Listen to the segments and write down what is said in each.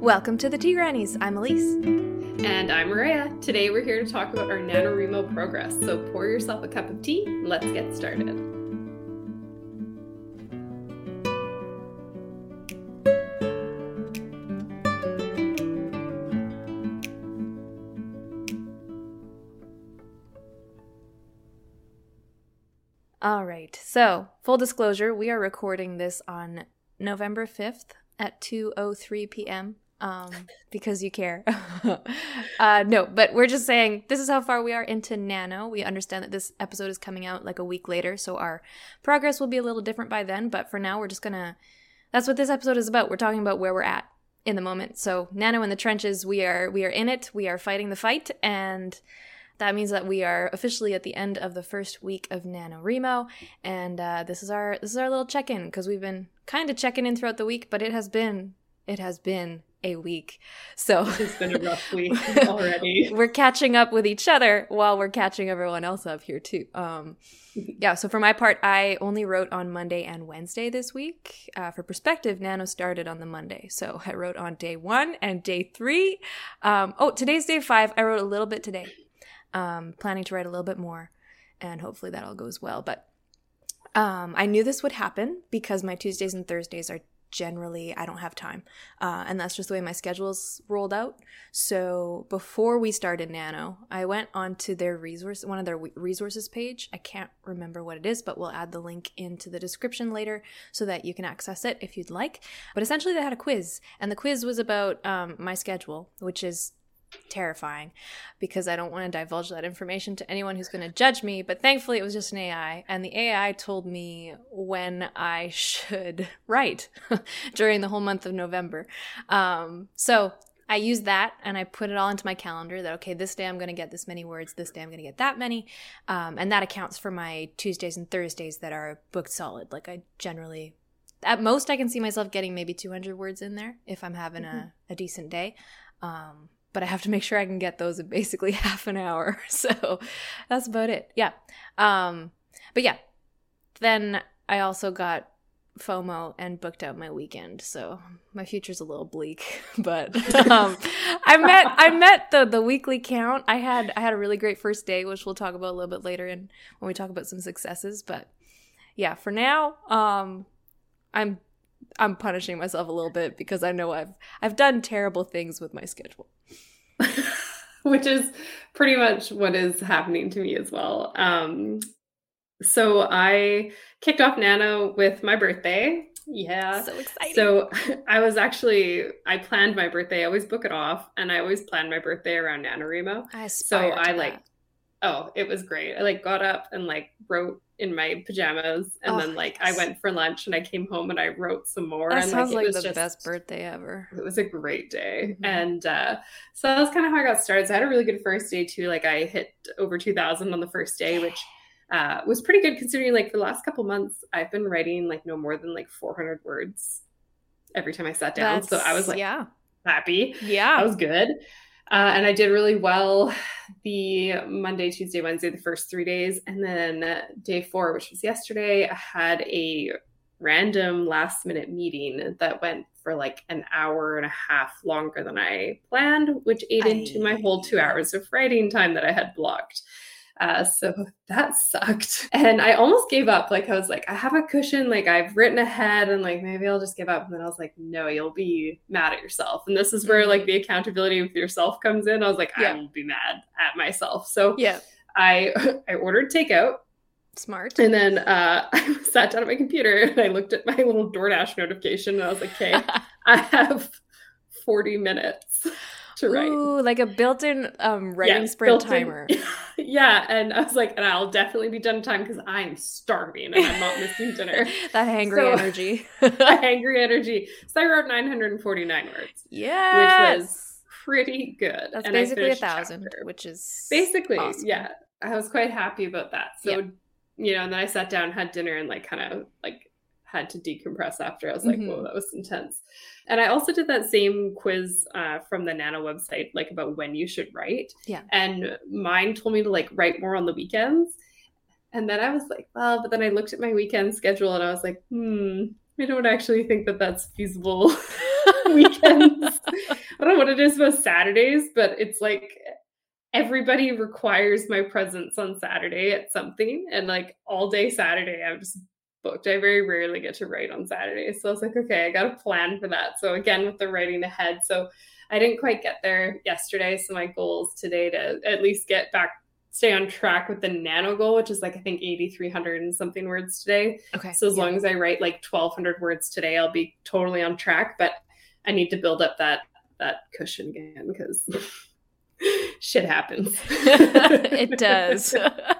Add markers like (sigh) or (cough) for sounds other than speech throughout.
Welcome to the Tea Grannies. I'm Elise. And I'm Maria. Today we're here to talk about our NaNoWriMo progress. So pour yourself a cup of tea. Let's get started. All right. So, full disclosure, we are recording this on November 5th at 2:03 p.m. um because you care. (laughs) uh no, but we're just saying this is how far we are into Nano. We understand that this episode is coming out like a week later, so our progress will be a little different by then, but for now we're just to That's what this episode is about. We're talking about where we're at in the moment. So, Nano in the trenches, we are we are in it. We are fighting the fight and that means that we are officially at the end of the first week of NaNoWriMo. and uh, this is our this is our little check in because we've been kind of checking in throughout the week, but it has been it has been a week, so it's been a rough (laughs) week already. we're catching up with each other while we're catching everyone else up here too. Um, (laughs) yeah, so for my part, I only wrote on Monday and Wednesday this week. Uh, for perspective, Nano started on the Monday, so I wrote on day one and day three. Um, oh, today's day five. I wrote a little bit today um, planning to write a little bit more, and hopefully that all goes well. But um, I knew this would happen because my Tuesdays and Thursdays are generally I don't have time, uh, and that's just the way my schedule's rolled out. So before we started Nano, I went onto their resource, one of their resources page. I can't remember what it is, but we'll add the link into the description later so that you can access it if you'd like. But essentially, they had a quiz, and the quiz was about um, my schedule, which is terrifying because I don't want to divulge that information to anyone who's going to judge me. But thankfully, it was just an AI, and the AI told me when I (laughs) should write (laughs) during the whole month of November. Um, so I use that and I put it all into my calendar that, okay, this day I'm going to get this many words, this day I'm going to get that many. Um, and that accounts for my Tuesdays and Thursdays that are booked solid. Like I generally at most I can see myself getting maybe 200 words in there if I'm having mm-hmm. a, a decent day. Um, but I have to make sure I can get those in basically (laughs) half an hour. (laughs) So that's about it. Yeah. Um, but yeah, then I also got FOMO and booked out my weekend. So my future's a little bleak, (laughs) but um, I met I met the the weekly count. I had I had a really great first day, which we'll talk about a little bit later and when we talk about some successes. But yeah, for now, um, I'm I'm punishing myself a little bit because I know I've I've done terrible things with my schedule. (laughs) Which is pretty much what is happening to me as well. Um, so I kicked off Nano with my birthday. Yeah. So exciting. So (laughs) I was actually I planned my birthday. I always book it off and I always plan my birthday around NaNoWriMo. I so I like oh, it was great. I like got up and like wrote in my pajamas and oh, then like yes. I went for lunch and I came home and I wrote some more. That and sounds like, like the just, best birthday ever. It was a great day. Mm-hmm. And uh so that was kind of how I got started. So I had a really good first day too. Like I hit over 2000 on the first day, which uh was pretty good considering like for the last couple months I've been writing like no more than like 400 words every time I sat down. That's, so I was like yeah. happy. Yeah. That was good. Uh, and I did really well the Monday, Tuesday, Wednesday, the first three days. And then day four, which was yesterday, I had a random last minute meeting that went for like an hour and a half longer than I planned, which ate I... into my whole two hours of writing time that I had blocked. Uh, so that sucked. (laughs) And I almost gave up. Like, I was like, I have a cushion. Like, I've written ahead and like, maybe I'll just give up. And then I was like, no, you'll be mad at yourself. And this is where like the accountability with yourself comes in. I was like, yeah. I will be mad at myself. So yeah, I, (laughs) I ordered takeout. Smart. And then uh, (laughs) I sat down at my computer and I looked at my little DoorDash notification and I was like, okay, I have 40 minutes to write. Ooh, like a built-in um, writing yeah, sprint timer. (laughs) yeah, and I was like, and I'll definitely be done in time because I'm starving and I'm not missing (laughs) dinner. that hangry so, energy. (laughs) that hangry energy. So I wrote 949 words. Yeah, which was pretty good. That's and basically a thousand, chapter. which is basically awesome. yeah. I was quite happy about that. So. Yeah. You know, and then I sat down, had dinner, and like kind of like had to decompress after. I was like, mm-hmm. whoa, that was intense. And I also did that same quiz uh, from the Nano website, like about when you should write. Yeah. And mine told me to like write more on the weekends. And then I was like, well, but then I looked at my weekend schedule and I was like, hmm, I don't actually think that that's feasible (laughs) weekends. I don't know what it is about Saturdays, but it's like everybody requires my presence on Saturday at something. And like all day Saturday, I'm just booked. I very rarely get to write on Saturdays. So I was like, okay, I got a plan for that. So again, with the writing ahead. So I didn't quite get there yesterday. So my goal is today to at least get back, stay on track with the nano goal, which is like, I think 8,300 and something words today. Okay. So as yeah. long as I write like 1,200 words today, I'll be totally on track. But I need to build up that that cushion again because (laughs) shit happens. (laughs) it does. (laughs)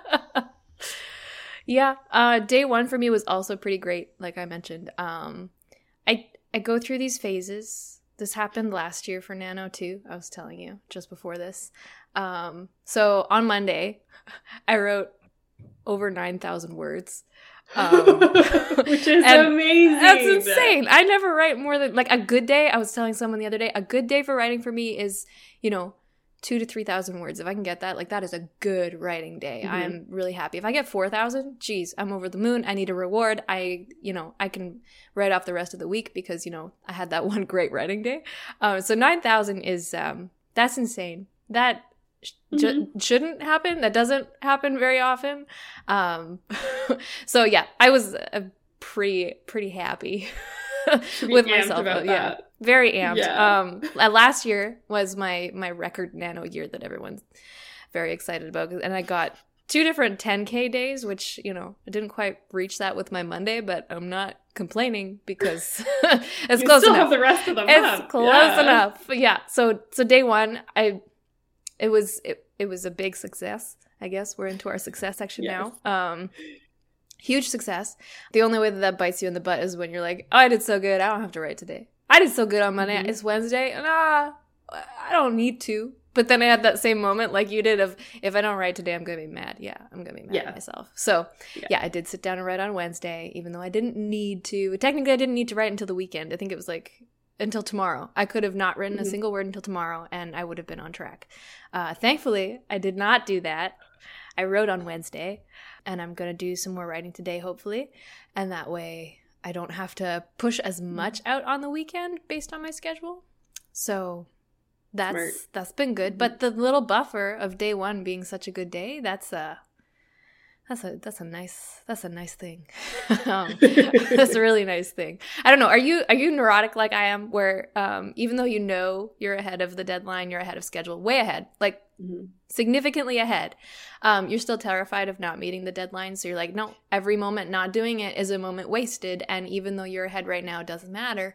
yeah, uh, day one for me was also pretty great. Like I mentioned, um, I I go through these phases. This happened last year for Nano too. I was telling you just before this. Um, so on Monday, (laughs) I wrote over nine thousand words. Um, (laughs) Which is amazing. That's insane. I never write more than like a good day. I was telling someone the other day, a good day for writing for me is, you know, two to three thousand words. If I can get that, like that is a good writing day. Mm-hmm. I'm really happy. If I get four thousand, geez, I'm over the moon. I need a reward. I, you know, I can write off the rest of the week because you know I had that (laughs) one great writing day. Um, so nine thousand is um, that's insane. That mm-hmm. shouldn't happen. That doesn't happen very often. Um, (laughs) so yeah, I was uh, pretty pretty happy (laughs) with myself. yeah, that. Very amped. Yeah. Um, last year was my my record nano year that everyone's very excited about, and I got two different 10k days which you know i didn't quite reach that with my monday but i'm not complaining because (laughs) it's you close still enough. have the rest of the it's close yeah. enough. Yeah. So so day one i it was it, it was a big success i guess. We're into our success section yes. now. Um huge success. The only way that that bites you in the butt is when you're like oh i did so good. I don't have to write today i did so good on monday mm-hmm. it's wednesday and ah i don't need to but then I had that same moment like you did of if I don't write today, I'm gonna be mad. Yeah, I'm gonna be mad yeah. at myself. So yeah. yeah. I did sit down and write on Wednesday, even though I didn't need to. Technically, I didn't need to write until the weekend. I think it was like until tomorrow. I could have not written mm-hmm. a single word until tomorrow, and I would have been on track. Uh, thankfully, I did not do that. I wrote on Wednesday, and I'm gonna do some more writing today, hopefully, and that way I don't have to push as much out on the weekend based on my schedule. So that's Smart. that's been good. Mm-hmm. But the little buffer of day one being such a good day, that's a that's a that's a nice that's a nice thing. (laughs) um, (laughs) that's a really nice thing. I don't know. Are you are you neurotic like I am, where um, even though you know you're ahead of the deadline, you're ahead of schedule, way ahead, like mm-hmm. significantly ahead, um, you're still terrified of not meeting the deadline. So you're like, no, every moment not doing it is a moment wasted, and even though you're ahead right now, it doesn't matter.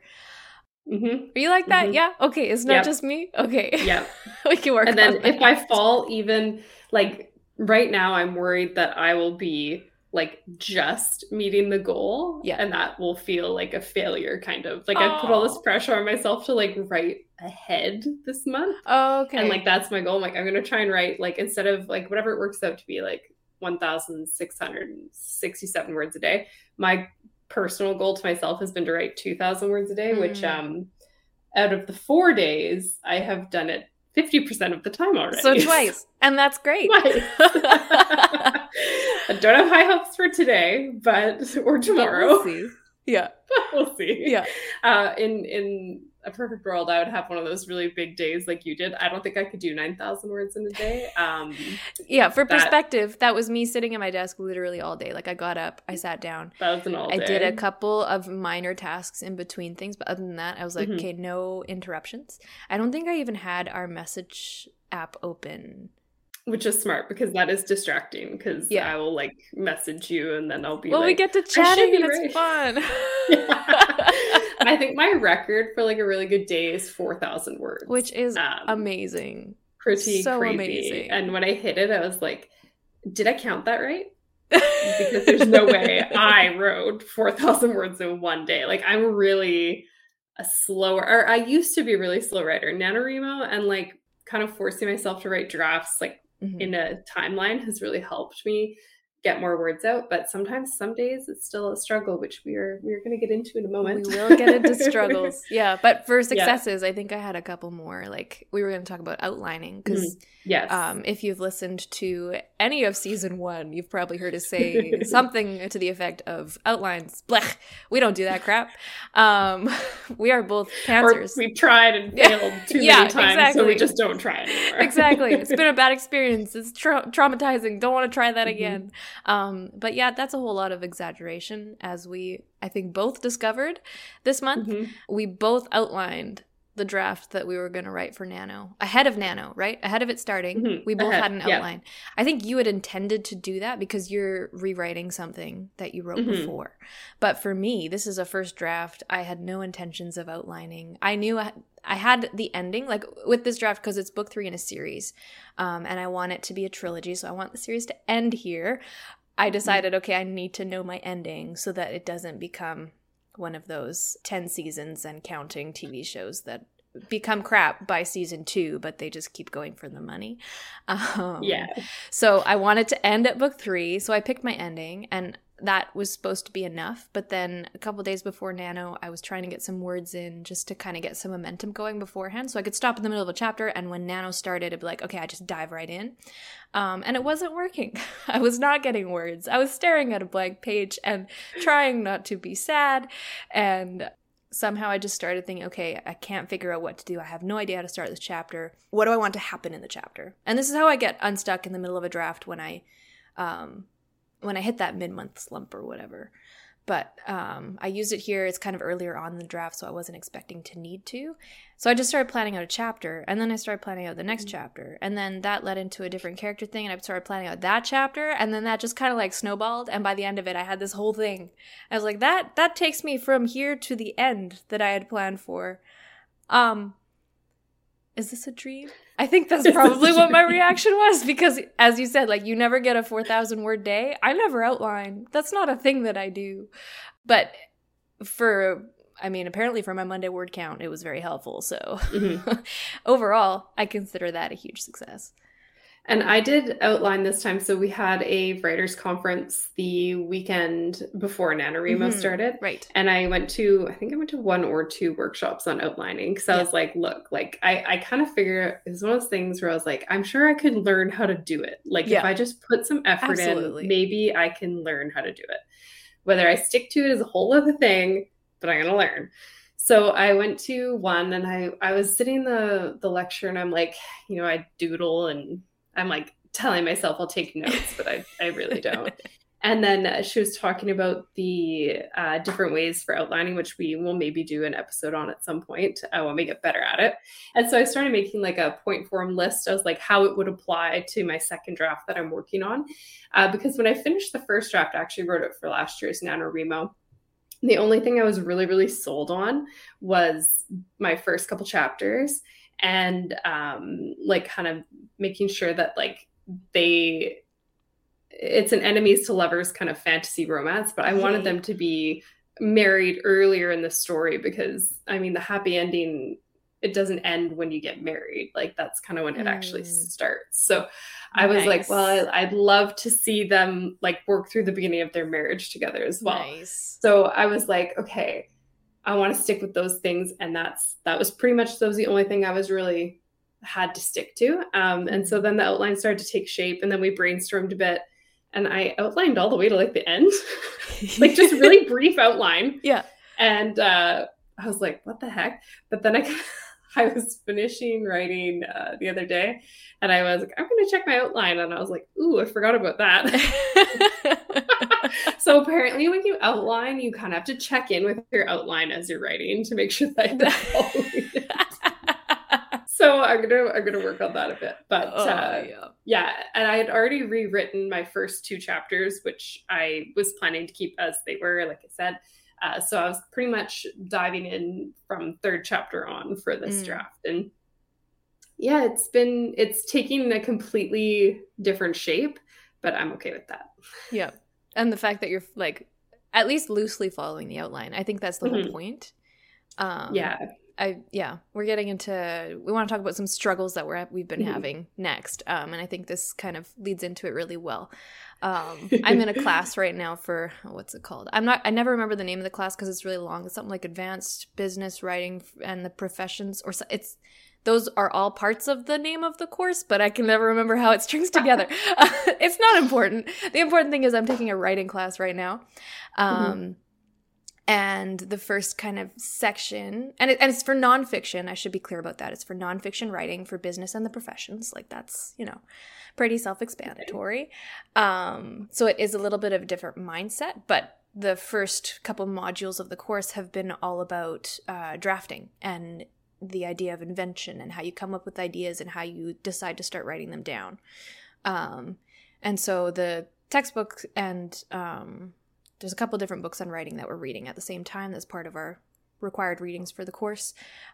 Mm-hmm. Are you like that? Mm-hmm. Yeah. Okay. It's not yep. just me. Okay. Yeah. (laughs) we can work. And then if I fall, even like right now, I'm worried that I will be like just meeting the goal. Yeah. And that will feel like a failure, kind of. Like oh. I put all this pressure on myself to like write ahead this month. Oh, okay. And like that's my goal. I'm like I'm gonna try and write like instead of like whatever it works out to be like 1,667 words a day. My personal goal to myself has been to write 2000 words a day mm. which um out of the four days i have done it 50% of the time already. So (laughs) twice and that's great. (laughs) I don't have high hopes for today but or tomorrow but we'll see. Yeah. (laughs) We'll see. Yeah. Uh in in a perfect world, I would have one of those really big days like you did. I don't think I could do 9,000 words in a day. Um, yeah, for that, perspective, that was me sitting at my desk literally all day. Like I got up, I sat down. That was an all day. I did a couple of minor tasks in between things, but other than that, I was like, mm-hmm. okay, no interruptions. I don't think I even had our message app open which is smart because that is distracting because yeah. I will like message you and then I'll be well, like, we get to chatting and it's fun. (laughs) (laughs) (laughs) I think my record for like a really good day is 4,000 words, which is um, amazing. Pretty so creepy. amazing. And when I hit it, I was like, did I count that right? because there's no way (laughs) I wrote 4,000 words in one day. Like I'm really a slower, or I used to be a really slow writer. NaNoWriMo and like kind of forcing myself to write drafts like mm-hmm. in a timeline has really helped me get more words out. But sometimes, some days, it's still a struggle, which we are we are going to get into in a moment. We will get into (laughs) struggles, yeah. But for successes, yeah. I think I had a couple more. Like we were going to talk about outlining because mm-hmm. yes, um, if you've listened to any of season one, you've probably heard us say (laughs) something to the effect of outlines. Blech, we don't do that crap. Um, (laughs) we are both pantsers. Or we've tried and failed too yeah, many times, exactly. so we just don't try anymore. exactly, it's been a bad experience. It's tra- traumatizing. Don't want to try that mm-hmm. again. Um, but yeah, that's a whole lot of exaggeration, as we, I think, both discovered this month. Mm-hmm. We both outlined the draft that we were going to write for Nano ahead of Nano, right? Ahead of it starting. Mm-hmm. We both ahead. had an outline. Yeah. I think you had intended to do that because you're rewriting something that you wrote mm-hmm. before. But for me, this is a first draft. I had no intentions of outlining. I knew I, I had the ending, like with this draft, because it's book three in a series. Um, and I want it to be a trilogy. So I want the series to end here. I mm-hmm. decided, okay, I need to know my ending so that it doesn't become one of those 10 seasons and counting TV shows that become crap by season two, but they just keep going for the money. Um, yeah. So I wanted to end at book three. So I picked my ending, and that was supposed to be enough. But then a couple days before Nano, I was trying to get some words in just to kind of get some momentum going beforehand. So I could stop in the middle of a chapter, and when Nano started, it'd be like, okay, I just dive right in. Um, and it wasn't working. (laughs) I was not getting words. I was staring at a blank page and trying not to be sad. And somehow I just started thinking, okay, I can't figure out what to do. I have no idea how to start this chapter. What do I want to happen in the chapter? And this is how I get unstuck in the middle of a draft when I, um, when I hit that mid month slump or whatever but um, I used it here. It's kind of earlier on in the draft, so I wasn't expecting to need to. So I just started planning out a chapter, and then I started planning out the next mm-hmm. chapter, and then that led into a different character thing, and I started planning out that chapter, and then that just kind of like snowballed. And by the end of it, I had this whole thing. I was like, that that takes me from here to the end that I had planned for. Um, is this a dream? I think that's (laughs) probably what my reaction was because, as you said, like you never get a 4,000 word day. I never outline. That's not a thing that I do. But for, I mean, apparently for my Monday word count, it was very helpful. So mm-hmm. (laughs) overall, I consider that a huge success. And I did outline this time. So we had a writers' conference the weekend before NaNoWriMo mm-hmm. started. Right. And I went to, I think I went to one or two workshops on outlining. Because I yeah. was like, look, like I, I kind of figure it's one of those things where I was like, I'm sure I could learn how to do it. Like yeah. if I just put some effort Absolutely. in, maybe I can learn how to do it. Whether I stick to it is a whole other thing, but I'm gonna learn. So I went to one and I I was sitting the the lecture and I'm like, you know, I doodle and I'm like telling myself I'll take notes, but I, I really (laughs) don't. and then uh, she was talking about the uh, different ways for outlining, which we will maybe do an episode on at some point uh, when we get better at it. And so I started making like a point form list. I was like, how it would apply to my second draft that I'm working on. Uh, because when I finished the first draft, I actually wrote it for last year's NaNoWriMo. The only thing I was really, really sold on was my first couple chapters and um, like kind of making sure that like they it's an enemies to lovers kind of fantasy romance but i wanted them to be married earlier in the story because i mean the happy ending it doesn't end when you get married like that's kind of when it mm. actually starts so i was nice. like well I, would love to see them like work through the beginning of their marriage together as well nice. so i was like okay I want to stick with those things. And that's that was pretty much that was the only thing I was really had to stick to. Um, and so then the outline started to take shape and then we brainstormed a bit and I outlined all the way to like the end. (laughs) like just really (laughs) brief outline. Yeah. And uh I was like, what the heck? But then I (laughs) I was finishing writing uh, the other day and I was like, I'm going to check my outline. And I was like, ooh, I forgot about that. So apparently, when you outline, you kind of have to check in with your outline as you're writing to make sure that (laughs) so I'm gonna I'm gonna work on that a bit. But oh, uh, yeah. yeah, and I had already rewritten my first two chapters, which I was planning to keep as they were, like I said. Uh, so I was pretty much diving in from third chapter on for this mm. draft, and yeah, it's been it's taking a completely different shape, but I'm okay with that. Yeah, and the fact that you're like at least loosely following the outline, I think that's the mm-hmm. whole point. Um, yeah, I yeah, we're getting into we want to talk about some struggles that we're we've been mm-hmm. having next, um, and I think this kind of leads into it really well. Um, (laughs) I'm in a class right now for what's it called? I'm not. I never remember the name of the class because it's really long. It's something like Advanced Business Writing and the Professions, or it's those are all parts of the name of the course, but I can never remember how it strings together. uh, (laughs) (laughs) it's not important. The important thing is I'm taking a writing class right now. Um, mm-hmm. And the first kind of section, and, it, and it's for nonfiction. I should be clear about that. It's for nonfiction writing for business and the professions. Like that's, you know, pretty self explanatory. Um, so it is a little bit of a different mindset, but the first couple modules of the course have been all about uh, drafting and the idea of invention and how you come up with ideas and how you decide to start writing them down. Um, and so the textbook and um, there's a couple different books on writing that we're reading at the same time that's part of our required readings for the course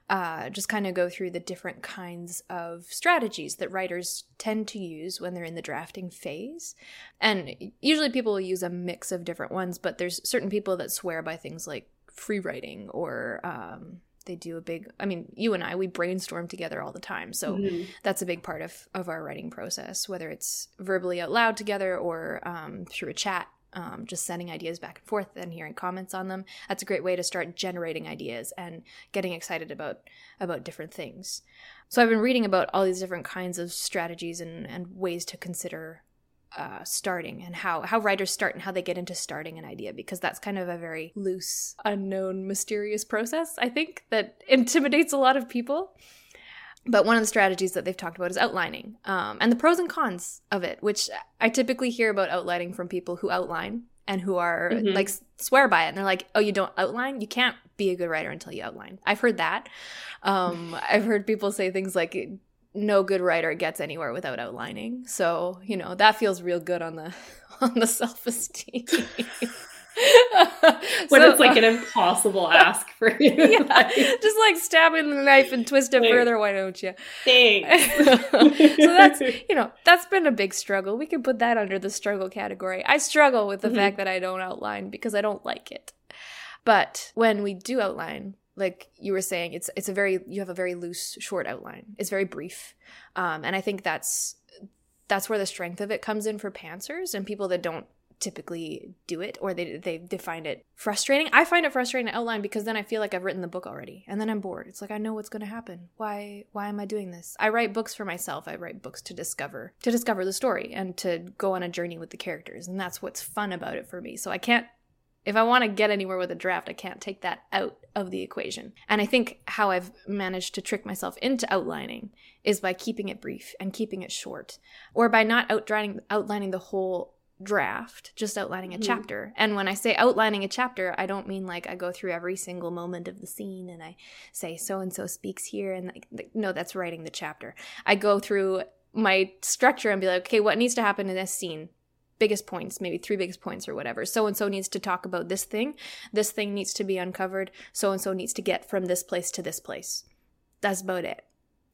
uh, just kind of go through the different kinds of strategies that writers tend to use when they're in the drafting phase and usually people will use a mix of different ones but there's certain people that swear by things like free writing or um, they do a big i mean you and i we brainstorm together all the time. So mm-hmm. that's a big part of of our writing process whether it's verbally out loud together or um, through a chat um, just sending ideas back and forth and hearing comments on them. That's a great way to start generating ideas and getting excited about about different things. So i've been reading about all these different kinds of strategies and, and ways to consider uh, starting and how how writers start and how they get into starting an idea because that's kind of a very loose, unknown, mysterious process. I think that intimidates a lot of people. But one of the strategies that they've talked about is outlining um, and the pros and cons of it, which I typically hear about outlining from people who outline and who are mm-hmm. like swear by it and they're like oh you don't outline you can't be a good writer until you outline i've heard that um, i've heard people say things like no good writer gets anywhere without outlining. So, you know, that feels real good on the (laughs) on the self-esteem. (laughs) when so, it's like an impossible (laughs) ask for you. Yeah, like, just like stabbing the knife and twist it like, further, why don't you? Thanks. so that's you know that's been a big struggle. We can put that under the struggle category. I struggle with the mm-hmm. fact that I don't outline because I don't like it. But when we do outline, like you were saying it's it's a very you have a very loose short outline. It's very brief. Um, and i think that's that's where the strength of it comes in for pantsers and people that don't typically do it or they, they find it frustrating. I find it frustrating to outline because then i feel like i've written the book already and then i'm bored. It's like i know what's going to happen. Why why am i doing this? I write books for myself. I write books to discover to discover the story and to go on a journey with the characters. And that's what's fun about it for me. So i can't if I want to get anywhere with a draft, I can't take that out of the equation. And I think how I've managed to trick myself into outlining is by keeping it brief and keeping it short, or by not outlining, outlining the whole draft, just outlining a mm-hmm. chapter. And when I say outlining a chapter, I don't mean like I go through every single moment of the scene and I say so and so speaks here and like, no, that's writing the chapter. I go through my structure and be like, okay, what needs to happen in this scene? Biggest points, maybe three biggest points or whatever. So and so needs to talk about this thing. This thing needs to be uncovered. So and so needs to get from this place to this place. That's about it.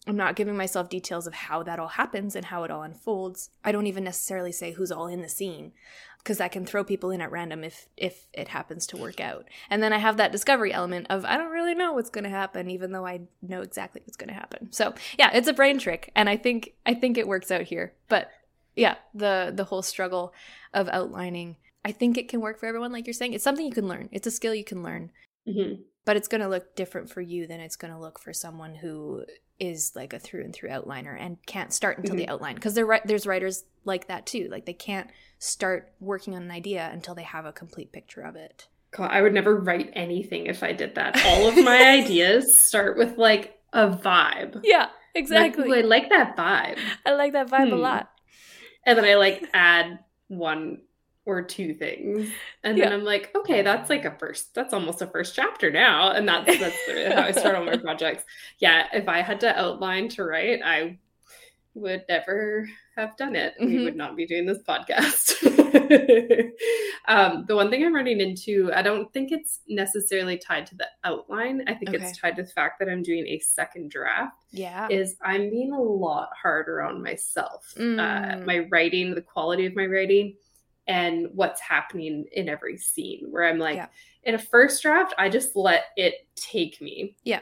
I'm not giving myself details of how that all happens and how it all unfolds. I don't even necessarily say who's all in the scene because that can throw people in at random if if it happens to work out. And then I have that discovery element of I don't really know what's going to happen even though I know exactly what's going to happen. So, yeah, it's a brain trick and I think I think it works out here. But yeah the the whole struggle of outlining i think it can work for everyone like you're saying it's something you can learn it's a skill you can learn mm-hmm. but it's going to look different for you than it's going to look for someone who is like a through and through outliner and can't start until mm-hmm. they outline because there's writers like that too like they can't start working on an idea until they have a complete picture of it God, I would never write anything if I did that. (laughs) All of my ideas start with like a vibe. Yeah, exactly. Like, I like that vibe. I like that vibe hmm. a lot and then I like add one or two things. And yeah. then i'm like okay that's like a first that's almost a first chapter now. And that's that's how i start all my (laughs) projects. Yeah if i had to outline to write i would never have done it. Mm-hmm. we would not be doing this podcast (laughs) (laughs) um, the one thing i'm running into i don't think it's necessarily tied to the outline i think okay. it's tied to the fact that i'm doing a second draft yeah is i'm being a lot harder on myself uh, mm. uh, my writing the quality of my writing and what's happening in every scene where i'm like yeah. in a first draft i just let it take me yeah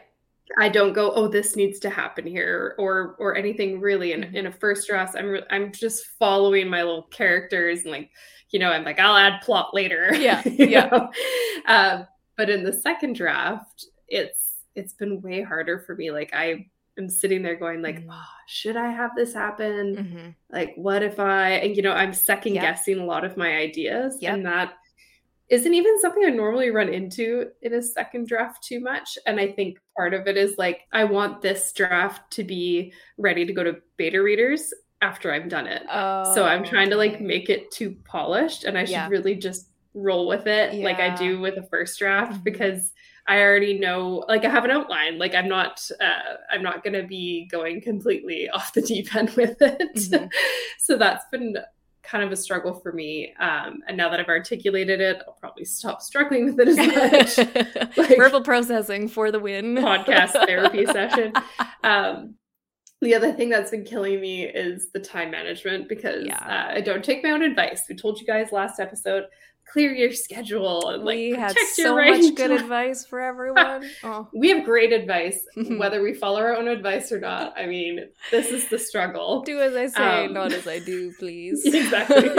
I don't go, oh, this needs to happen here, or or anything really. In, mm-hmm. in a first draft, I'm re- I'm just following my little characters and like, you know, I'm like, I'll add plot later. (laughs) Yeah, yeah. Uh, but in the second draft, it's it's been way harder for me. Like I am sitting there going, like, mm-hmm. oh, should I have this happen? Mm-hmm. Like, what if I? And you know, I'm second yep. guessing a lot of my ideas, yep. and that isn't even something I normally run into in a second draft too much. And I think part of it is like, I want this draft to be ready to go to beta readers after I've done it. Oh, so I'm trying okay. to like make it too polished and I should yeah. really just roll with it yeah. like I do with a first draft mm-hmm. because I already know like I have an outline. Like I'm not uh I'm not gonna be going completely (laughs) off the deep end with it. Mm-hmm. so that's been kind of a struggle for me. Um, and now that I've articulated it, I'll probably stop struggling with it as much. (laughs) like, Verbal processing for the win. podcast therapy (laughs) session. Um, the other thing that's been killing me is the time management because yeah. uh, I don't take my own advice. We told you guys last episode clear your schedule and like we had so much good (laughs) advice for everyone. (laughs) Oh. we have great advice, whether we follow our own advice or not. I mean, this is the struggle. (laughs) Do as I say, um, not as I do, please. exactly.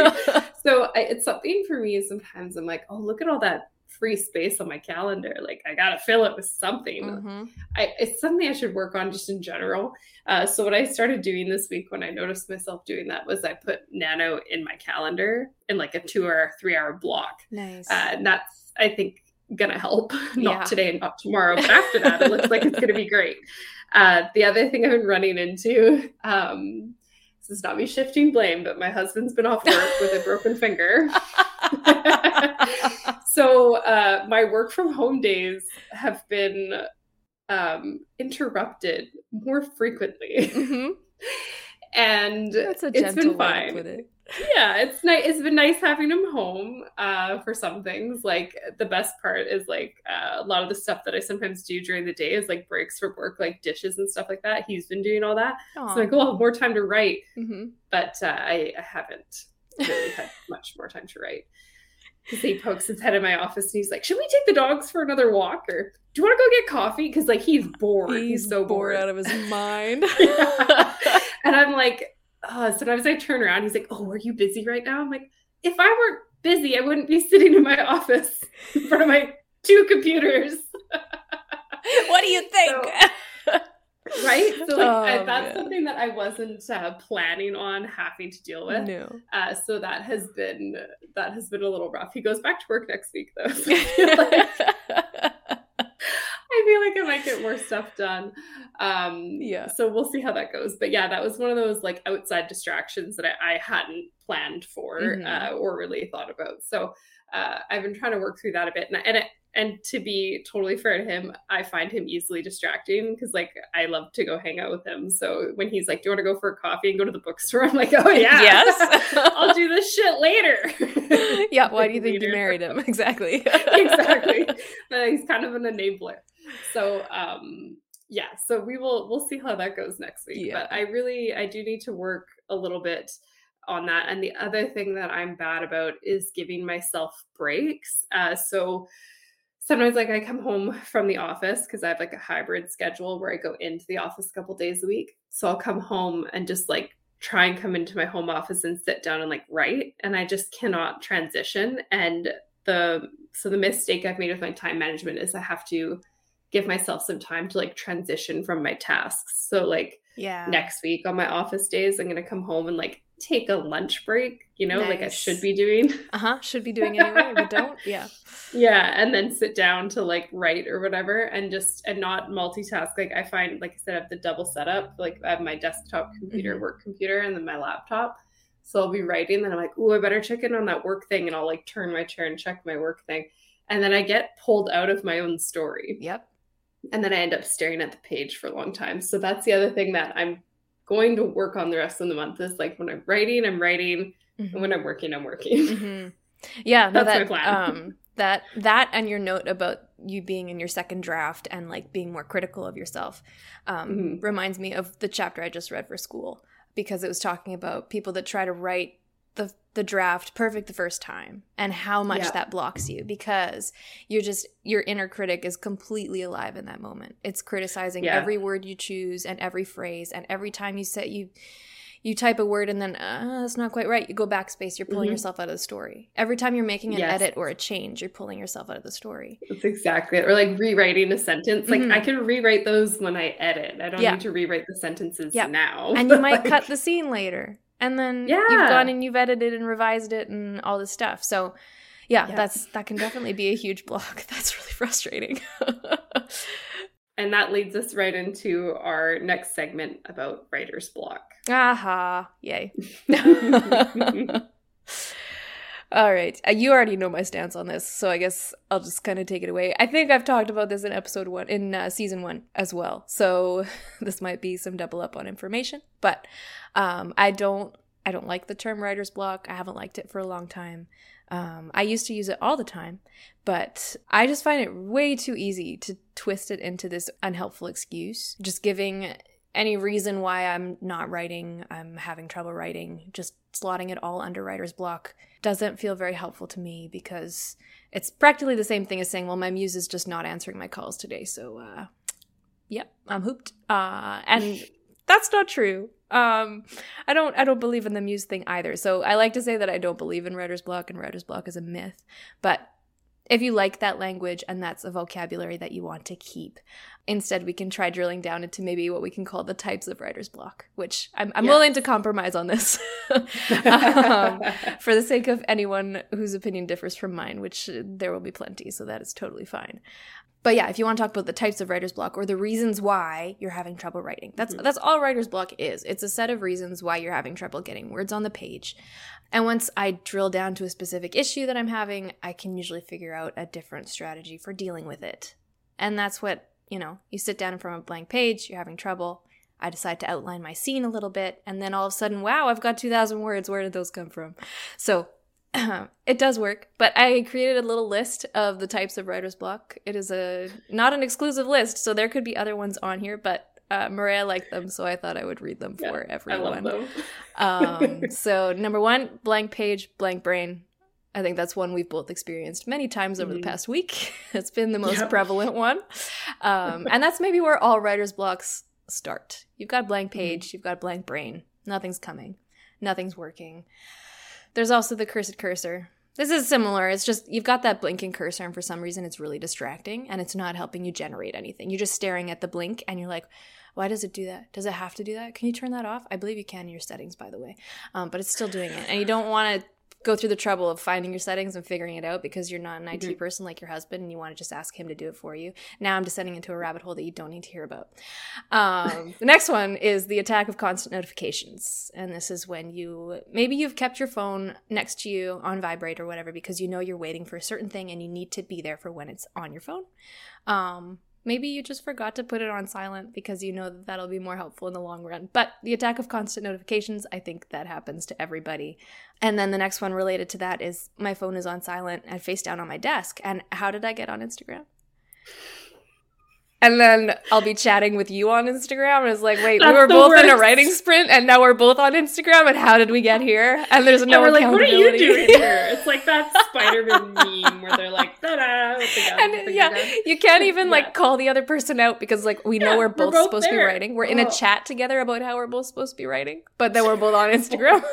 so I, it's something for me. Sometimes I'm like, oh, look at all that free space on my calendar. Like I gotta fill it with something. Mm-hmm. I, it's something I should work on just in general. Uh, so what I started doing this week when I noticed myself doing that was I put Nano in my calendar in like a two or three hour block. Nice. Uh, and that's I think gonna help. (laughs) not yeah. today and not tomorrow, but after that it looks like it's gonna be great. Uh, the other thing I've been running into. (laughs) Um, this is not me shifting blame, but my husband's been off work with a broken (laughs) finger. (laughs) so uh, my work from home days have been um, interrupted more frequently. Mm-hmm. And it's been fine. It. Yeah, it's nice. It's been nice having him home uh, for some things. Like the best part is like uh, a lot of the stuff that I sometimes do during the day is like breaks for work, like dishes and stuff like that. He's been doing all that, Aww. so like, oh, I'll have more time to write. Mm-hmm. But uh, I, I haven't really had (laughs) much more time to write because he pokes his head in my office and he's like, "Should we take the dogs for another walk, or do you want to go get coffee?" Because like he's bored. He's, he's so bored. bored out of his mind. (laughs) (laughs) and I'm like, oh, sometimes I turn around. He's like, "Oh, are you busy right now?" I'm like, "If I weren't busy, I wouldn't be sitting in my (laughs) office in front of my two computers." (laughs) what do you think? So, (laughs) right so like oh, I, that's something that i wasn't uh, planning on having to deal with no. uh, so that has been that has been a little rough he goes back to work next week though so like, I feel like i might get more stuff done um yeah so we'll see how that goes but yeah that was one of those like outside distractions that i, I hadn't planned for mm-hmm. uh, or really thought about so uh, I've been trying to work through that a bit, and, and it, and to be totally fair to him, I find him easily distracting because like I love to go hang out with him. So when he's like, "Do you want to go for a coffee and go to the bookstore?" I'm like, "Oh yeah, yes, (laughs) I'll do this shit later." (laughs) yeah, why do you think you married him? (laughs) Exactly, exactly. Uh, he's kind of an enabler. So um, yeah, so we will we'll see how that goes next week. Yeah. But I really I do need to work a little bit on that. And the other thing that I'm bad about is giving myself breaks. Uh, so sometimes like I come home from the office because I have like a hybrid schedule where I go into the office a couple days a week. So I'll come home and just like try and come into my home office and sit down and like write and I just cannot transition and the so the mistake I've made with my time management is I have to give myself some time to like transition from my tasks. So like yeah. Next week on my office days I'm going to come home and like take a lunch break, you know, nice. like I should be doing. (laughs) Uh huh. Should be doing anyway, but don't. Yeah. Yeah. And then sit down to like write or whatever and just, and not multitask. Like I find, like I said, I have the double setup. Like I have my desktop computer, mm-hmm. work computer, and then my laptop. So I'll be writing, then I'm like, oh, I better check in on that work thing. And I'll like turn my chair and check my work thing. And then I get pulled out of my own story. Yep. And then I end up staring at the page for a long time. So that's the other thing that I'm going to work on the rest of the month is like when I'm writing, I'm writing, mm-hmm. and when I'm working, I'm working. Mm-hmm. Yeah, no, that's that, my plan. Um, that that and your note about you being in your second draft and like being more critical of yourself um, mm-hmm. reminds me of the chapter I just read for school because it was talking about people that try to write the the draft perfect the first time and how much Yeah. that blocks you because you're just your inner critic is completely alive in that moment. It's criticizing Yeah. every word you choose and every phrase and every time you say you you type a word and then uh, that's not quite right. You go backspace. You're pulling Mhm. yourself out of the story. Every time you're making an Yes. edit or a change, you're pulling yourself out of the story. That's exactly it. Or like rewriting a sentence. Like Mhm. I can rewrite those when I edit. I don't Yeah. need to rewrite the sentences Yeah. now. and you might (laughs) Like, cut the scene later and then you've gone and you've edited and revised it and all this stuff. So yeah, Yeah. that's that can definitely be a huge block. (laughs) That's really frustrating. (laughs) And that leads us right into our next segment about writer's block. aha. Yay (laughs) all right. Uh, you already know my stance on this so i guess i'll just kind of take it away. I think i've talked about this in episode one in uh, season one as well so (laughs) this might be some double up on information but um, i don't i don't like the term writer's block. I haven't liked it for a long time. Um, i used to use it all the time but i just find it way too easy to twist it into this unhelpful excuse. Just giving any reason why i'm not writing i'm having trouble writing just slotting it all under writer's block doesn't feel very helpful to me because it's practically the same thing as saying well my muse is just not answering my calls today. So uh yep i'm hooped. Uh and (laughs) that's not true. Um i don't i don't believe in the muse thing either. So i like to say that i don't believe in writer's block and writer's block is a myth but if you like that language and that's a vocabulary that you want to keep instead we can try drilling down into maybe what we can call the types of writer's block which i'm, I'm Yeah. willing to compromise on this (laughs) um, for the sake of anyone whose opinion differs from mine, which there will be plenty, so that is totally fine. But yeah, if you want to talk about the types of writer's block or the reasons why you're having trouble writing, that's Mhm. that's all writer's block is. It's a set of reasons why you're having trouble getting words on the page. And once I drill down to a specific issue that I'm having, I can usually figure out a different strategy for dealing with it. And that's what, you know, you sit down in front of a blank page, you're having trouble, I decide to outline my scene a little bit, and then all of a sudden, wow, I've got 2,000 words. Where did those come from? So (clears throat) it does work, but I created a little list of the types of writer's block. It is a not an exclusive list, so there could be other ones on here, but uh, Maria liked them, so I thought I would read them Yeah, for I everyone. love them. um, (laughs) so number one, blank page, blank brain. I think that's one we've both experienced many times over Mhm. the past week. (laughs) it's been the most prevalent one. Um, and that's maybe where all writer's blocks start. You've got blank Mm-hmm. page, you've got blank brain. Nothing's coming. Nothing's working. There's also the cursed cursor. This is similar. It's just you've got that blinking cursor, and for some reason it's really distracting and it's not helping you generate anything. You're just staring at the blink and you're like, why does it do that? Does it have to do that? Can you turn that off? I believe you can in your settings, by the way. Um, but it's still doing it. And you don't want to go through the trouble of finding your settings and figuring it out because you're not an IT Mhm. person like your husband and you want to just ask him to do it for you. Now I'm descending into a rabbit hole that you don't need to hear about. Um, (laughs) the next one is the attack of constant notifications. And this is when you maybe you've kept your phone next to you on vibrate or whatever because you know you're waiting for a certain thing and you need to be there for when it's on your phone. Um, maybe you just forgot to put it on silent because you know that that'll be more helpful in the long run. But the attack of constant notifications, I think that happens to everybody. And then the next one related to that is my phone is on silent and face down on my desk. And how did I get on Instagram? And then I'll be chatting with you on Instagram. And it's like, wait, we were both in a writing sprint and now we're both on Instagram. And how did we get here? And there's no and we're like, what are you accountability. doing (laughs) here? It's like that Spider-Man meme where they're like, da-da, with the gun, with and yeah, you can't even Yeah. like call the other person out because like we know Yeah, we're we're both, both supposed to be writing. We're in a Oh. chat together about how we're both supposed to be writing, but then we're both on (laughs) Instagram. (laughs)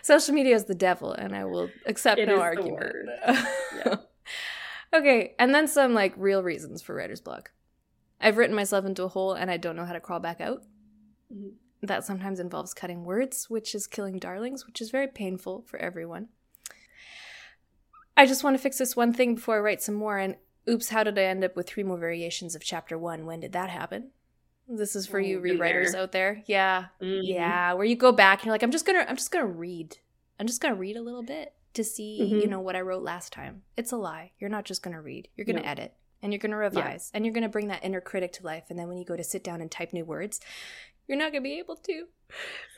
Social media is the devil, and I will accept It no argument. Okay, and then some like real reasons for writer's block. I've written myself into a hole and I don't know how to crawl back out. Mhm. That sometimes involves cutting words, which is killing darlings, which is very painful for everyone. I just want to fix this one thing before I write some more. And oops, how did I end up with three more variations of chapter one? When did that happen? This is for Oh, you rewriters there. out there. Yeah. Mhm. Yeah. Where you go back and you're like, I'm just gonna I'm just gonna read. I'm just gonna read a little bit to see, you Mhm. know, what I wrote last time. It's a lie. You're not just gonna read. You're gonna No. edit and you're gonna revise and you're gonna bring that inner critic to life. And then when you go to sit down and type new words, you're not gonna be able to.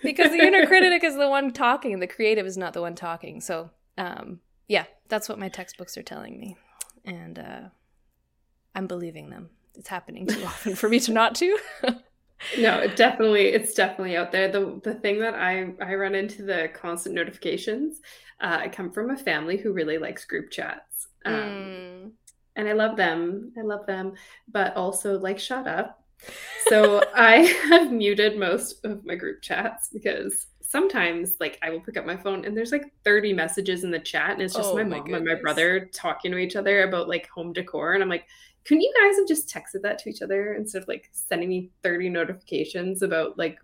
Because the inner critic is the one talking, and the creative is not the one talking. So um yeah, that's what my textbooks are telling me. And uh I'm believing them. It's happening too (laughs) often for me to not to. (laughs) no, it definitely it's definitely out there. The the thing that I I run into the constant notifications. Uh, I come from a family who really likes group chats. Um, mm. And I love them. I love them, but also like shut up. So I (laughs) have muted most of my group chats because sometimes like I will pick up my phone and there's like 30 messages in the chat and it's just oh, my, mom and my brother talking to each other about like home decor and I'm like couldn't you guys have just texted that to each other instead of like sending me 30 notifications about like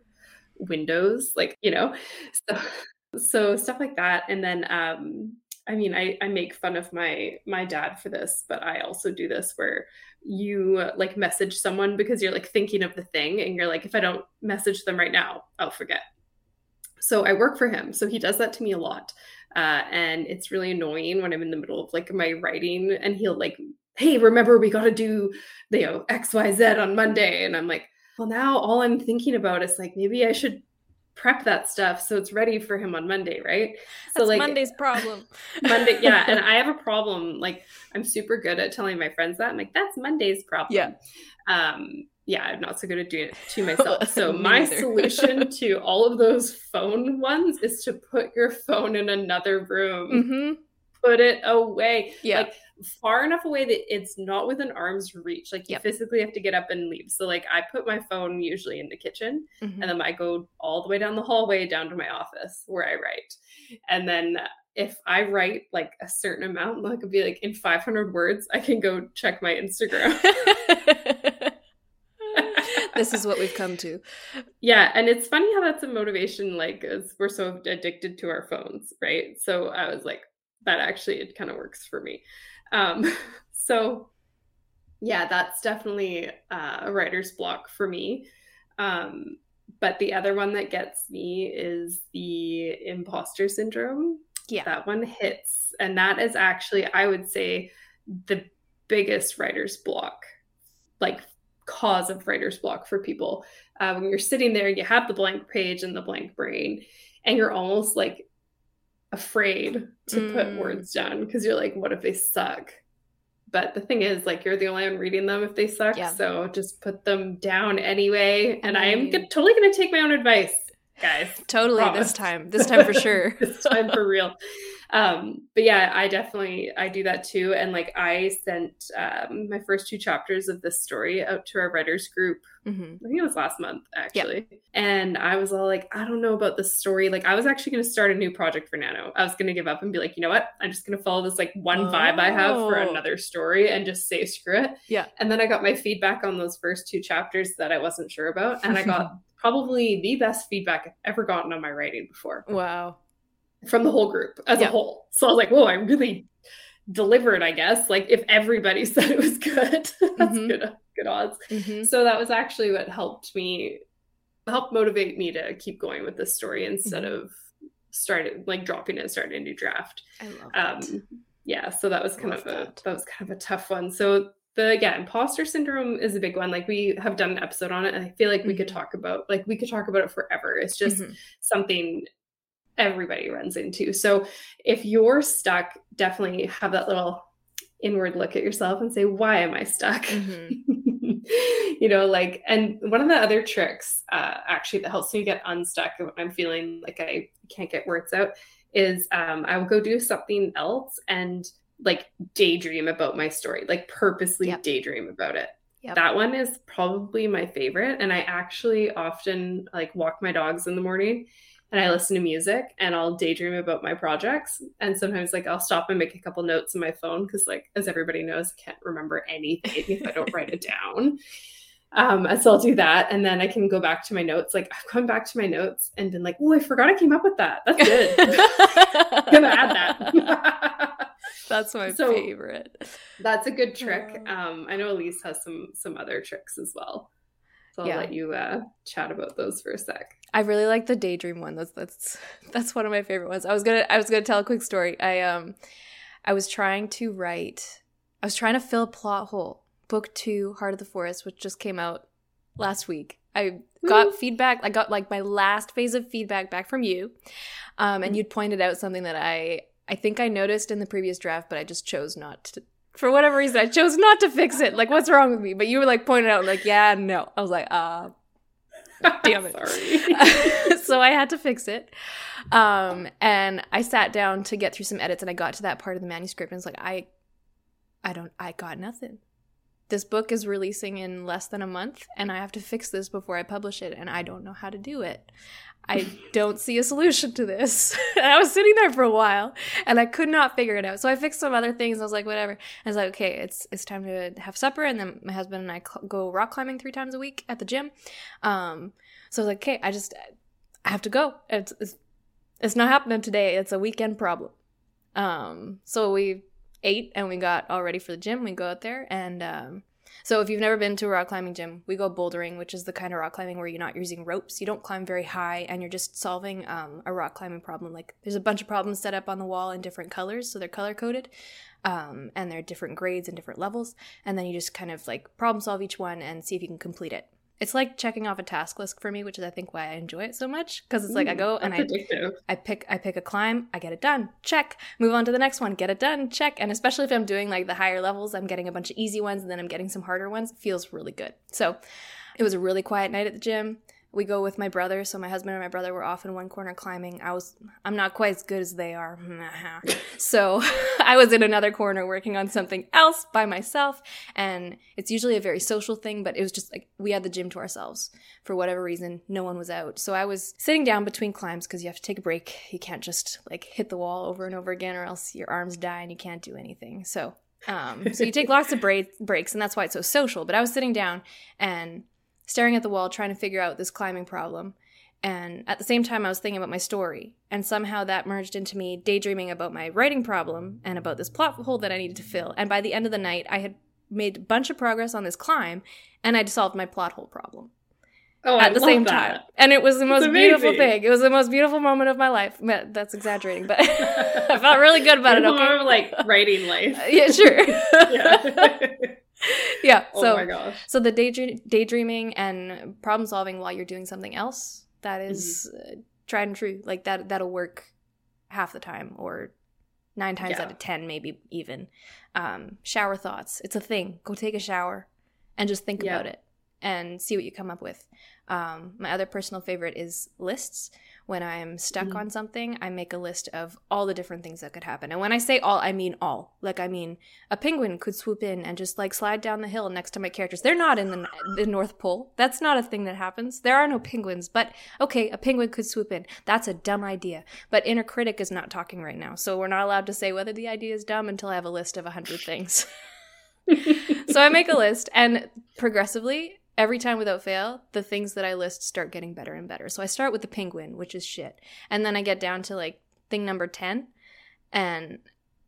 windows like you know so so stuff like that and then um i mean i i make fun of my my dad for this but i also do this where you like message someone because you're like thinking of the thing and you're like if i don't message them right now i'll forget so I work for him. So he does that to me a lot. Uh, and it's really annoying when I'm in the middle of like my writing and he'll like, hey, remember we got to do, you know, X, Y, Z on Monday. And I'm like, well, now all I'm thinking about is like, maybe I should prep that stuff so it's ready for him on Monday, right? So That's like Monday's problem. (laughs) Monday, yeah, (laughs) and I have a problem. Like I'm super good at telling my friends that. I'm like, that's Monday's problem. Yeah. Um, yeah, I'm not so good at doing it to (laughs) myself. So my solution to all of those phone ones is to put your phone in another room. Mm-hmm. Put it away. Yeah. Like far enough away that it's not within arm's reach. Like you yep. physically have to get up and leave. So like I put my phone usually in the kitchen mm-hmm. and then I go all the way down the hallway down to my office where I write. And then if I write like a certain amount, like could be like in 500 words, I can go check my Instagram. (laughs) this is what we've come to. Yeah, and it's funny how that's a motivation. Like, we're so addicted to our phones, right? So I was like, that actually it kind of works for me. Um, (laughs) so yeah, that's definitely uh, a writer's block for me. Um, but the other one that gets me is the imposter syndrome. Yeah, that one hits, and that is actually, I would say, the biggest writer's block like cause of writer's block for people. Uh, when you're sitting there, and you have the blank page and the blank brain, and you're almost like afraid to mm. put words down because you're like, what if they suck? But the thing is, like, you're the only one reading them if they suck. Yeah. So just put them down anyway. And. I'm g- totally going to take my own advice, guys. (laughs) totally Promise. this time. This time for (laughs) sure. this time for real (laughs) um but yeah i definitely i do that too and like i sent um my first two chapters of this story out to our writers group mm-hmm. i think it was last month actually yep. and i was all like i don't know about this story like i was actually going to start a new project for nano i was going to give up and be like you know what i'm just going to follow this like one oh. vibe i have for oh. another story and just say screw it yeah and then i got my feedback on those first two chapters that i wasn't sure about and i got (laughs) probably the best feedback I've ever gotten on my writing before. Wow from the whole group as a whole. So I was like, whoa, I really delivered, I guess. Like if everybody (laughs) said it was good, (laughs) that's mm-hmm. good good odds. Mm-hmm. So that was actually what helped me helped motivate me to keep going with this story instead mm-hmm. of started like dropping it and starting a new draft. I love um yeah, so that was kind of a that. that was kind of a tough one. So the yeah, imposter syndrome is a big one. Like we have done an episode on it, and I feel like we could mm-hmm. talk about like we could talk about it forever. It's just mm-hmm. something everybody runs into. So if you're stuck, definitely have that little inward look at yourself and say, why am I stuck? Mm-hmm. (laughs) you know, like, and one of the other tricks uh, actually that helps me get unstuck when I'm feeling like I can't get words out is um, I will go do something else and like daydream about my story, like purposely yep. daydream about it. Yep. That one is probably my favorite. And I actually often like walk my dogs in the morning and I listen to music and I'll daydream about my projects. And sometimes like I'll stop and make a couple notes in my phone because like as everybody knows, I can't remember anything if I don't write it down. Um, so I'll do that and then I can go back to my notes. Like I've gone back to my notes and been like, oh, I forgot I came up with that. That's good. I'm (laughs) (laughs) gonna add that. (laughs) that's my so, favorite. That's a good trick. Um, I know Elise has some some other tricks as well. So I'll yeah. let you uh, chat about those for a sec. I really like the daydream one. That's that's (laughs) that's one of my favorite ones. I was gonna I was gonna tell a quick story. I um I was trying to write I was trying to fill a plot hole. Book two, Heart of the Forest, which just came out last week. I got feedback. I got like my last phase of feedback back from you, um, and you'd pointed out something that I I think I noticed in the previous draft, but I just chose not to. For whatever reason, I chose not to fix it. Like, what's wrong with me? But you were like pointing out, like, yeah, no. I was like, uh, Damn it. (laughs) so I had to fix it. Um, and I sat down to get through some edits and I got to that part of the manuscript and it's like, I, I don't, I got nothing. This book is releasing in less than a month and I have to fix this before I publish it and I don't know how to do it. I (laughs) don't see a solution to this. and (laughs) I was sitting there for a while and I could not figure it out. So I fixed some other things. I was like, whatever. I was like, okay, it's it's time to have supper. And then my husband and I cl- go rock climbing three times a week at the gym. Um, so I was like, okay, I just I have to go. It's, it's it's not happening today. It's a weekend problem. Um, so we ate and we got all ready for the gym. We go out there and um, so if you've never been to a rock climbing gym, we go bouldering, which is the kind of rock climbing where you're not using ropes. You don't climb very high, and you're just solving um, a rock climbing problem. Like there's a bunch of problems set up on the wall in different colors, so they're color coded, um, and they're different grades and different levels. And then you just kind of like problem solve each one and see if you can complete it it's like checking off a task list for me, which is I think why I enjoy it so much. Because it's like I mm, go and I I pick I pick a climb, I get it done, check. Move on to the next one, get it done, check. And especially if I'm doing like the higher levels, I'm getting a bunch of easy ones and then I'm getting some harder ones. It feels really good. So it was a really quiet night at the gym we go with my brother. So my husband and my brother were off in one corner climbing. I was i'm not quite as good as they are. So (laughs) i was in another corner working on something else by myself. And it's usually a very social thing but it was just like we had the gym to ourselves for whatever reason. No one was out. So i was sitting down between climbs because you have to take a break. You can't just like hit the wall over and over again or else your arms die and you can't do anything. So um, so you take lots of break- breaks and that's why it's so social. But i was sitting down and staring at the wall trying to figure out this climbing problem. And at the same time, I was thinking about my story. And somehow that merged into me daydreaming about my writing problem and about this plot hole that I needed to fill. And by the end of the night, I had made a bunch of progress on this climb and I'd solved my plot hole problem. Oh, at I the same that. time. And it was the most beautiful thing. It was the most beautiful moment of my life. That's exaggerating, but (laughs) I felt really good about (laughs) it. Okay. More like writing life. (laughs) yeah, sure. yeah. (laughs) yeah. Oh so, my gosh. So the daydream, daydreaming and problem solving while you're doing something else that is, mm-hmm. uh, tried and true. Like that that'll work half the time or nine times yeah. out of ten, maybe even. Um, shower thoughts. It's a thing. Go take a shower and just think yeah. about it and see what you come up with. Um, my other personal favorite is lists. When I'm stuck mm-hmm. on something, I make a list of all the different things that could happen. And when I say all, I mean all. Like, I mean, a penguin could swoop in and just like slide down the hill next to my characters. They're not in the, the North Pole. That's not a thing that happens. There are no penguins, but okay, a penguin could swoop in. That's a dumb idea. But inner critic is not talking right now. So we're not allowed to say whether the idea is dumb until I have a list of a hundred things. (laughs) so I make a list, and progressively, every time without fail, the things that I list start getting better and better. So I start with the penguin, which is shit. And then I get down to like thing number 10 and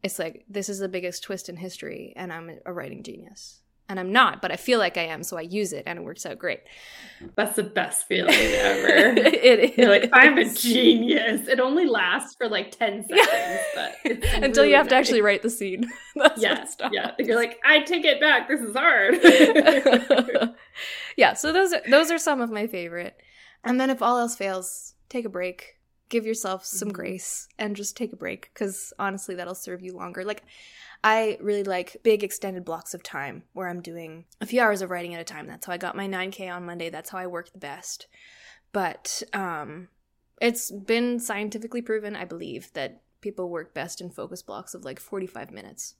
it's like this is the biggest twist in history and I'm a writing genius. And I'm not, but I feel like I am, so I use it and it works out great. That's the best feeling ever. (laughs) it is. You're like, I'm a genius. It only lasts for like 10 (laughs) seconds, but (laughs) until really you have nice. to actually write the scene. That's yeah, yeah. You're like, I take it back. This is hard yeah, so those are those are some of my favorite. And then if all else fails, take a break. Give yourself some mm-hmm. grace and just take a break cuz honestly that'll serve you longer. Like I really like big extended blocks of time where I'm doing a few hours of writing at a time. That's how I got my 9k on Monday. That's how I work the best. But um it's been scientifically proven, I believe, that people work best in focus blocks of like 45 minutes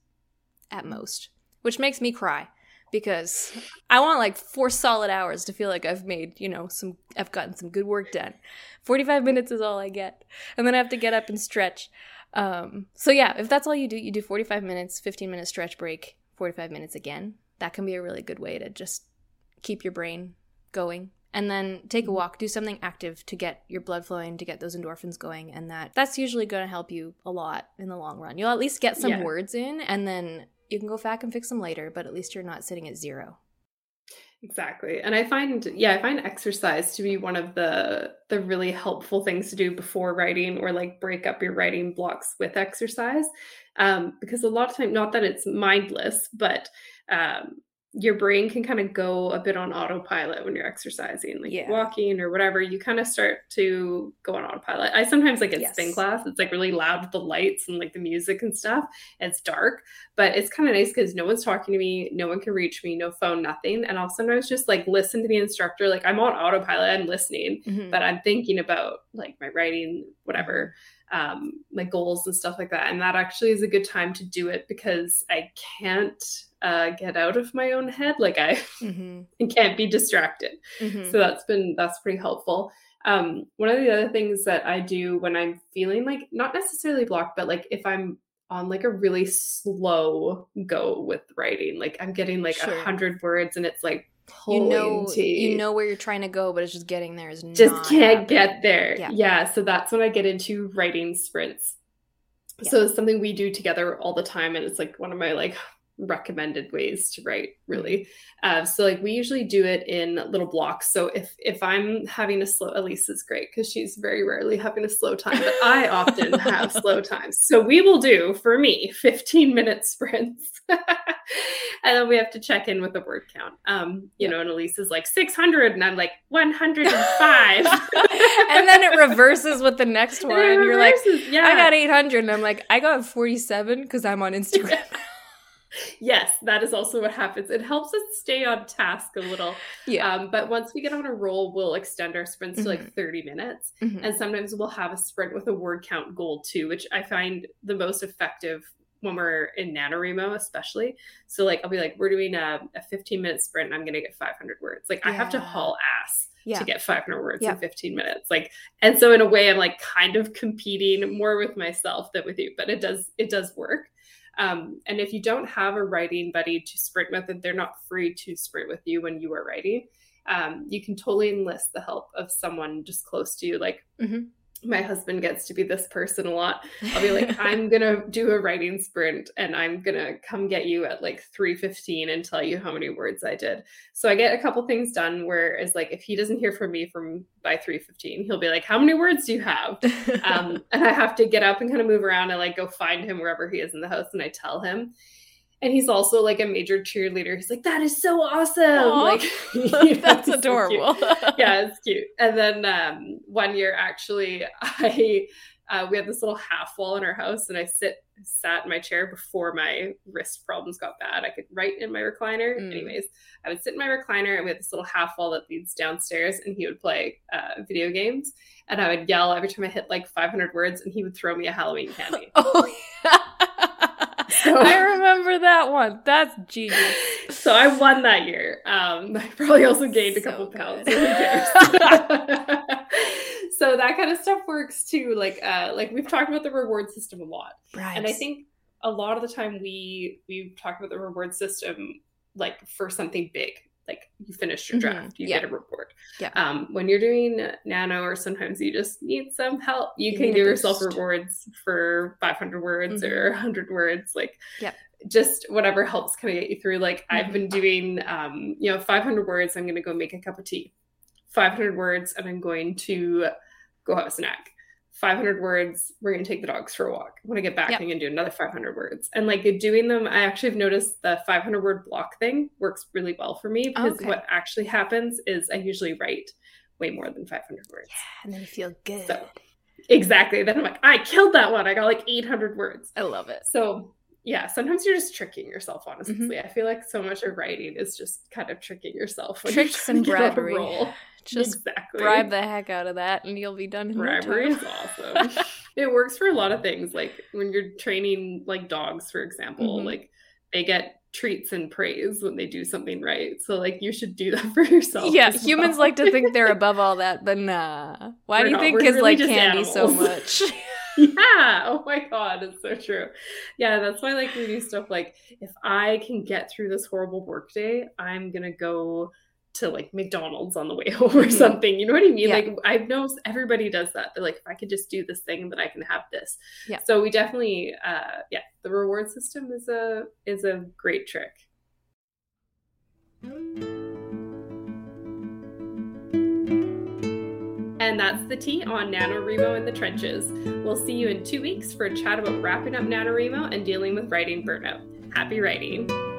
at most, which makes me cry because I want like four solid hours to feel like I've made, you know, some, I've gotten some good work done. 45 minutes is all I get. And then I have to get up and stretch. Um, so yeah, if that's all you do, you do 45 minutes, 15 minute stretch break, 45 minutes again. That can be a really good way to just keep your brain going and then take a mm-hmm. walk do something active to get your blood flowing to get those endorphins going and that that's usually going to help you a lot in the long run you'll at least get some yeah. words in and then you can go back and fix them later, but at least you're not sitting at zero. Exactly. And I find yeah, I find exercise to be one of the the really helpful things to do before writing or like break up your writing blocks with exercise. Um because a lot of time not that it's mindless, but um your brain can kind of go a bit on autopilot when you're exercising, like yeah. walking or whatever. You kind of start to go on autopilot. I sometimes like in yes. spin class, it's like really loud with the lights and like the music and stuff. It's dark, but it's kind of nice because no one's talking to me, no one can reach me, no phone, nothing. And I'll sometimes just like listen to the instructor. Like I'm on autopilot, I'm listening, mm-hmm. but I'm thinking about like my writing, whatever um, my goals and stuff like that. And that actually is a good time to do it because I can't uh, get out of my own head. Like I mm-hmm. (laughs) can't be distracted. Mm-hmm. So that's been that's pretty helpful. Um, one of the other things that I do when I'm feeling like not necessarily blocked, but like if I'm on like a really slow go with writing, like I'm getting like a sure. hundred words and it's like you know you know where you're trying to go but it's just getting there is just can't happening. get there yeah. yeah so that's when i get into writing sprints yeah. so it's something we do together all the time and it's like one of my like recommended ways to write really. Uh, so like we usually do it in little blocks. So if if i'm having a slow elise is great because she's very rarely having a slow time but i often (laughs) have slow times. So we will do for me 15 minute (laughs) sprints. And then we have to check in with the word count. Um you know and elise is like 600 and i'm like 105 (laughs) and then it reverses with the next one. And you're like yeah. I got 800 and i'm like i got 47 because i'm on instagram yes, that is also what happens. It helps us stay on task a little. Yeah. Um, but once we get on a roll, we'll extend our sprints mm-hmm. to like mm-hmm. 30 minutes. Mm-hmm. And sometimes we'll have a sprint with a word count goal too, which I find the most effective when we're in NaNoWriMo, especially. So like I'll be like, we're doing a, a 15 minute sprint and I'm gonna get 500 words. Like yeah. I have to haul ass yeah. to get 500 words yeah. in 15 minutes. Like, and so in a way I'm like kind of competing more with myself than with you, but it does, it does work. Um, and if you don't have a writing buddy to sprint with, and they're not free to sprint with you when you are writing, um, you can totally enlist the help of someone just close to you. Like, mm-hmm my husband gets to be this person a lot. I'll be like, (laughs) I'm gonna do a writing sprint and I'm gonna come get you at like 3:15 and tell you how many words I did. So I get a couple things done. Whereas like if he doesn't hear from me from by 3:15, he'll be like, How many words do you have? (laughs) um, and I have to get up and kind of move around and like go find him wherever he is in the house and I tell him and he's also like a major cheerleader. He's like, "That is so awesome!" Aww. Like, (laughs) (laughs) you know, that's adorable. So (laughs) yeah, it's cute. And then um, one year, actually, I uh, we had this little half wall in our house, and I sit sat in my chair before my wrist problems got bad. I could write in my recliner. Mm. Anyways, I would sit in my recliner, and we had this little half wall that leads downstairs, and he would play uh, video games, and I would yell every time I hit like 500 words, and he would throw me a Halloween candy. oh yeah. So, (laughs) I (laughs) remember that one. That's genius. So I won that year. Um, (laughs) I probably also gained so a couple good. pounds. So, so that kind of stuff works too. Like, uh, like we've talked about the reward system a lot, right? And I think a lot of the time we we talk about the reward system like for something big like you finished your mm-hmm. draft, you yeah. get a report. Yeah. Um, when you're doing nano, or sometimes you just need some help, you, you can give yourself rewards for 500 words mm-hmm. or 100 words. Like, yeah. Just whatever helps kind of get you through. Like mm-hmm. I've been doing, um, you know, 500 words. I'm going to go make a cup of tea. 500 words, and I'm going to go have a snack. 500 words we're going to take the dogs for a walk. When i get back yep. i'm going to do another 500 words. And like doing them i actually have noticed the 500 word block thing works really well for me because okay. what actually happens is i usually write way more than 500 words. Yeah and then you feel good. So exactly. Then i'm like i killed that one. I got like 800 words. I love it. So yeah sometimes you're just tricking yourself honestly mm-hmm. i feel like so much of writing is just kind of tricking yourself tricks and bribery (laughs) just exactly. bribe the heck out of that and you'll be done in bribery no is awesome (laughs) it works for a lot of things like when you're training like dogs for example mm-hmm. like they get treats and praise when they do something right so like you should do that (laughs) for yourself yeah humans like to think they're above all that but nah why We're do you not. think kids really like candy animals. so much (laughs) yeah oh my god it's so true yeah that's why like we do stuff like if i can get through this horrible workday i'm gonna go to like McDonald's on the way (laughs) home or mm-hmm. something. You know what I mean? Yeah. Like I know everybody does that. They're like, if I could just do this thing, then I can have this. Yeah. So we definitely, uh, yeah, the reward system is a is a great trick. And that's the tea on NaNoWriMo in the trenches. We'll see you in two weeks for a chat about wrapping up NaNoWriMo and dealing with writing burnout. Happy writing!